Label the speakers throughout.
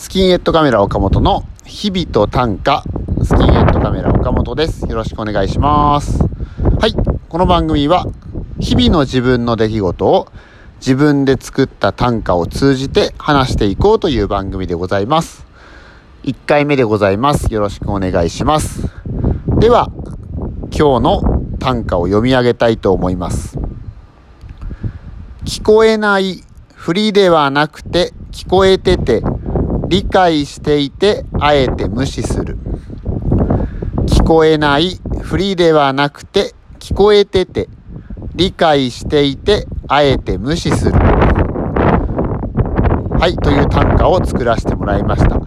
Speaker 1: スキンヘッドカメラ岡本の日々と短歌スキンヘッドカメラ岡本です。よろしくお願いします。はい。この番組は日々の自分の出来事を自分で作った短歌を通じて話していこうという番組でございます。1回目でございます。よろしくお願いします。では今日の短歌を読み上げたいと思います。聞こえないふりではなくて聞こえてて理解していてあえて無視する。聞こえないふりではなくて聞こえてて理解していてあえて無視する。はいという短歌を作らせてもらいました。こ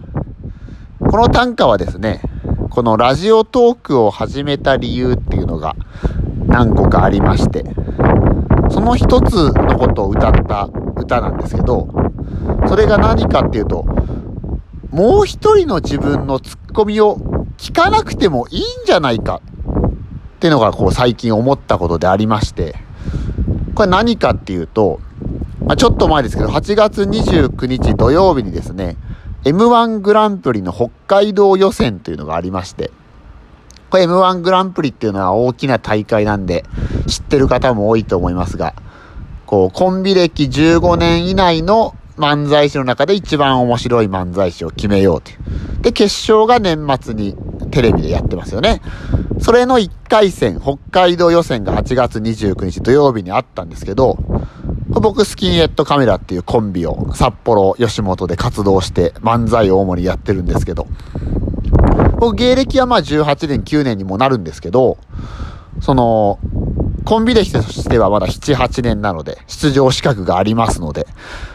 Speaker 1: の短歌はですねこのラジオトークを始めた理由っていうのが何個かありましてその一つのことを歌った歌なんですけどそれが何かっていうともう一人の自分のツッコミを聞かなくてもいいんじゃないかってのがこう最近思ったことでありまして、これ何かっていうと、まあ、ちょっと前ですけど、8月29日土曜日にですね、M1 グランプリの北海道予選というのがありまして、これ M1 グランプリっていうのは大きな大会なんで、知ってる方も多いと思いますが、こう、コンビ歴15年以内の漫才師の中で一番面白い漫才師を決めようという。で、決勝が年末にテレビでやってますよね。それの1回戦、北海道予選が8月29日土曜日にあったんですけど、僕、スキンヘッドカメラっていうコンビを札幌、吉本で活動して漫才を主にやってるんですけど、僕、芸歴はまあ18年、9年にもなるんですけど、その、コンビ歴としてはまだ7、8年なので、出場資格がありますので、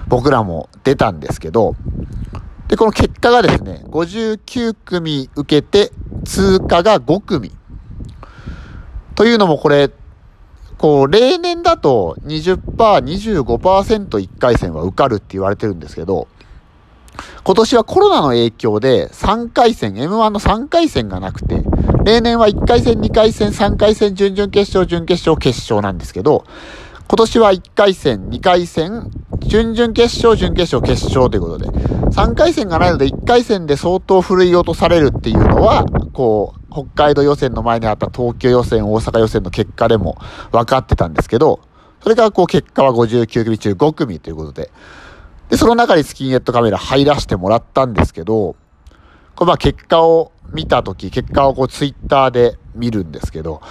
Speaker 1: 僕らも出たんですけど、で、この結果がですね、59組受けて、通過が5組。というのもこれ、こう、例年だと20%、25%、1回戦は受かるって言われてるんですけど、今年はコロナの影響で3回戦、M1 の3回戦がなくて、例年は1回戦、2回戦、3回戦、準々決勝、準決勝、決勝なんですけど、今年は1回戦、2回戦、準々決勝、準決勝、決勝ということで、3回戦がないので1回戦で相当振るい落とされるっていうのは、こう、北海道予選の前にあった東京予選、大阪予選の結果でも分かってたんですけど、それがこう結果は59組中5組ということで、で、その中にスキンヘッドカメラ入らせてもらったんですけど、これまあ結果を見たとき、結果をこうツイッターで見るんですけど、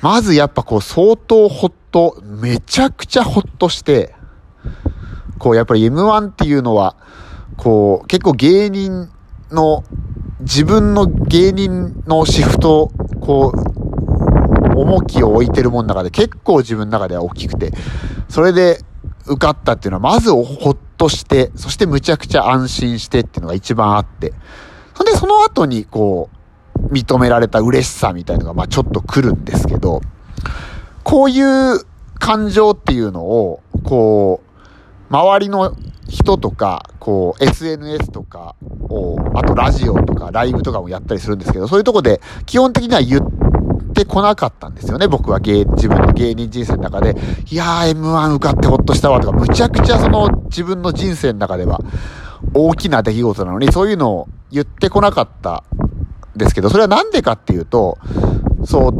Speaker 1: まずやっぱこう相当ほっと、めちゃくちゃほっとして、こうやっぱり M1 っていうのは、こう結構芸人の、自分の芸人のシフト、こう、重きを置いてるもん中で結構自分の中では大きくて、それで受かったっていうのはまずほっとして、そしてむちゃくちゃ安心してっていうのが一番あって、そんで、その後に、こう、認められた嬉しさみたいのが、まあちょっと来るんですけど、こういう感情っていうのを、こう、周りの人とか、こう、SNS とかを、あとラジオとかライブとかもやったりするんですけど、そういうとこで基本的には言ってこなかったんですよね、僕は芸、自分の芸人人生の中で、いやー M1 受かってほっとしたわとか、むちゃくちゃその自分の人生の中では大きな出来事なのに、そういうのを言ってこなかったですけど、それはなんでかっていうと、そう、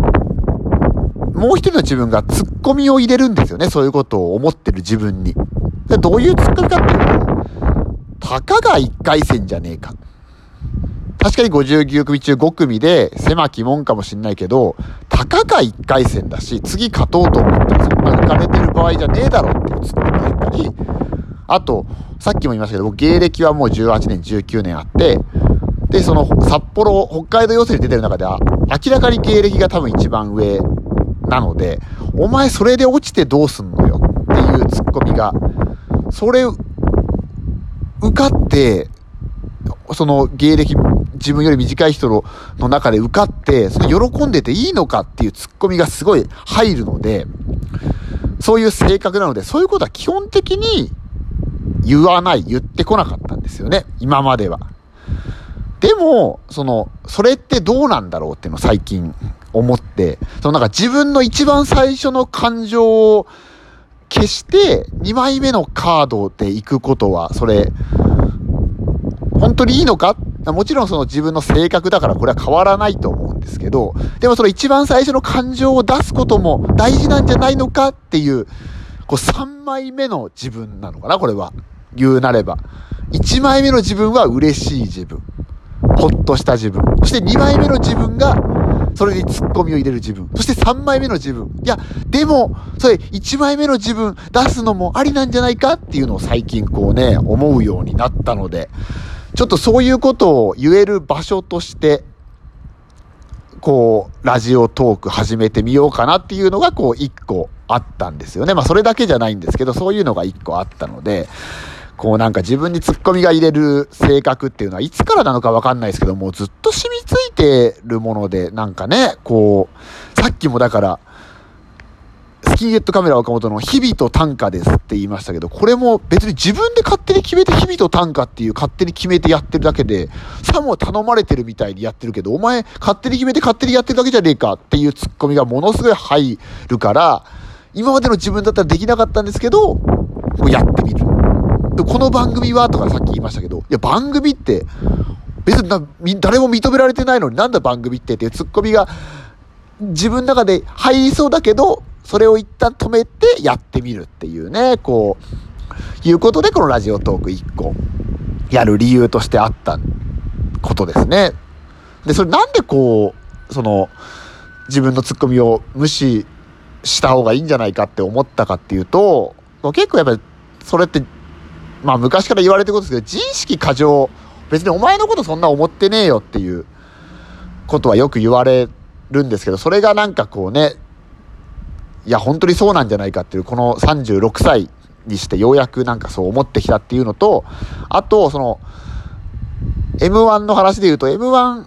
Speaker 1: もう一人の自分がツッコミを入れるんですよね。そういうことを思ってる自分に。でどういうツッコミかっていうと、たかが1回戦じゃねえか。確かに59組中5組で狭きもんかもしんないけど、たかが1回戦だし、次勝とうと思ったらそんな浮かれてる場合じゃねえだろっていうツッコミが入ったり、あと、さっきも言いましたけど、僕芸歴はもう18年、19年あって、で、その札幌、北海道予選に出てる中では、明らかに芸歴が多分一番上なので、お前それで落ちてどうすんのよ？っていうツッコミが、それ、受かって、その芸歴、自分より短い人のの中で受かって、その喜んでていいのか？っていうツッコミがすごい入るので、そういう性格なので、そういうことは基本的に言わない、言ってこなかったんですよね、今までは。でも、その、それってどうなんだろうっていうのを最近思って、そのなんか自分の一番最初の感情を消して、2枚目のカードで行くことは、それ、本当にいいのか？もちろんその自分の性格だからこれは変わらないと思うんですけど、でもその一番最初の感情を出すことも大事なんじゃないのかっていう、こう3枚目の自分なのかな、これは。言うなれば。1枚目の自分は嬉しい自分。ほっとした自分。そして2枚目の自分が、それにツッコミを入れる自分。そして3枚目の自分。いや、でも、それ1枚目の自分出すのもありなんじゃないかっていうのを最近こうね、思うようになったので、ちょっとそういうことを言える場所として、こう、ラジオトーク始めてみようかなっていうのが、こう、一個あったんですよね。まあ、それだけじゃないんですけど、そういうのが一個あったので、こうなんか自分にツッコミが入れる性格っていうのはいつからなのかわかんないですけども、ずっと染みついてるもので、なんかね、こう、さっきもだから、スキンヘッドカメラ岡本の日々と短歌ですって言いましたけど、これも別に自分で勝手に決めて日々と短歌っていう勝手に決めてやってるだけで、さも頼まれてるみたいにやってるけど、お前勝手に決めて勝手にやってるだけじゃねえかっていうツッコミがものすごい入るから、今までの自分だったらできなかったんですけど、もうやってみる。この番組はとかさっき言いましたけど、いや、番組って、別に誰も認められてないのになんだ番組ってっていうツッコミが自分の中で入りそうだけど、それを一旦止めてやってみるっていうね、こう、いうことでこのラジオトーク1個やる理由としてあったことですね。で、それなんでこう、その、自分のツッコミを無視した方がいいんじゃないかって思ったかっていうと、結構やっぱりそれってまあ昔から言われてることですけど、自意識過剰。別にお前のことそんな思ってねえよっていうことはよく言われるんですけど、それがなんかこうね、いや、本当にそうなんじゃないかっていう、この36歳にしてようやくなんかそう思ってきたっていうのと、あと、その、M1 の話で言うと、M1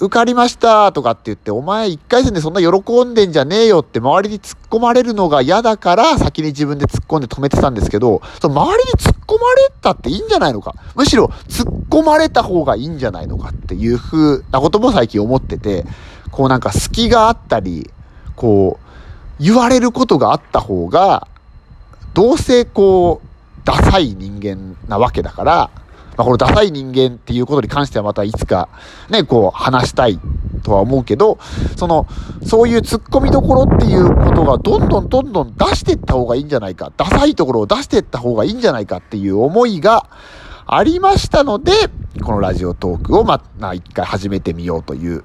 Speaker 1: 受かりましたとかって言って、お前一回戦でそんな喜んでんじゃねえよって周りに突っ込まれるのが嫌だから先に自分で突っ込んで止めてたんですけど、その周りに突っ込まれたっていいんじゃないのか？むしろ突っ込まれた方がいいんじゃないのかっていう風なことも最近思ってて、こうなんか隙があったり、こう、言われることがあった方が、どうせこう、ダサい人間なわけだから、まあ、このダサい人間っていうことに関してはまたいつかね、こう話したいとは思うけど、その、そういう突っ込みどころっていうことがどんどんどんどん出していった方がいいんじゃないか、ダサいところを出していった方がいいんじゃないかっていう思いがありましたので、このラジオトークをまあ一回始めてみようという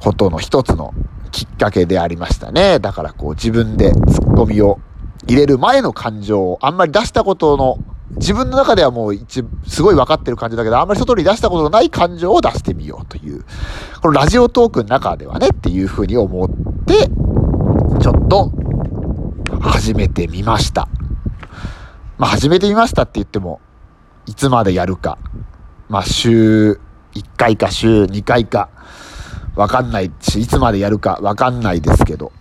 Speaker 1: ことの一つのきっかけでありましたね。だからこう自分で突っ込みを入れる前の感情をあんまり出したことの自分の中ではもう一、すごい分かってる感じだけど、あんまり外に出したことのない感情を出してみようという、このラジオトークの中ではねっていうふうに思って、ちょっと始めてみました。まあ始めてみましたって言っても、いつまでやるか、まあ週1回か週2回か、わかんないし、いつまでやるかわかんないですけど、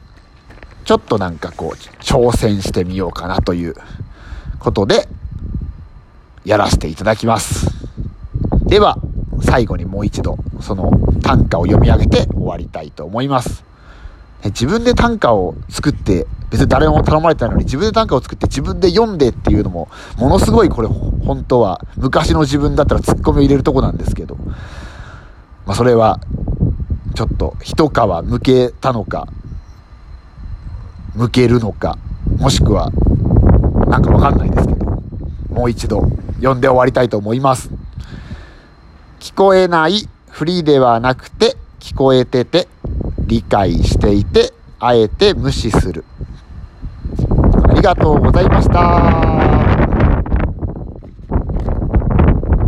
Speaker 1: ちょっとなんかこう、挑戦してみようかなということで、やらせていただきます。では、最後にもう一度、その短歌を読み上げて終わりたいと思います。自分で短歌を作って、別に誰も頼まれてないのに自分で短歌を作って自分で読んでっていうのも、ものすごいこれ本当は昔の自分だったらツッコミを入れるとこなんですけど、まあそれはちょっと一皮向けたのか、向けるのか、もしくはなんかわかんないですけど、もう一度読んで終わりたいと思います。聞こえないふりではなくて聞こえてて理解していてあえて無視する。ありがとうございました。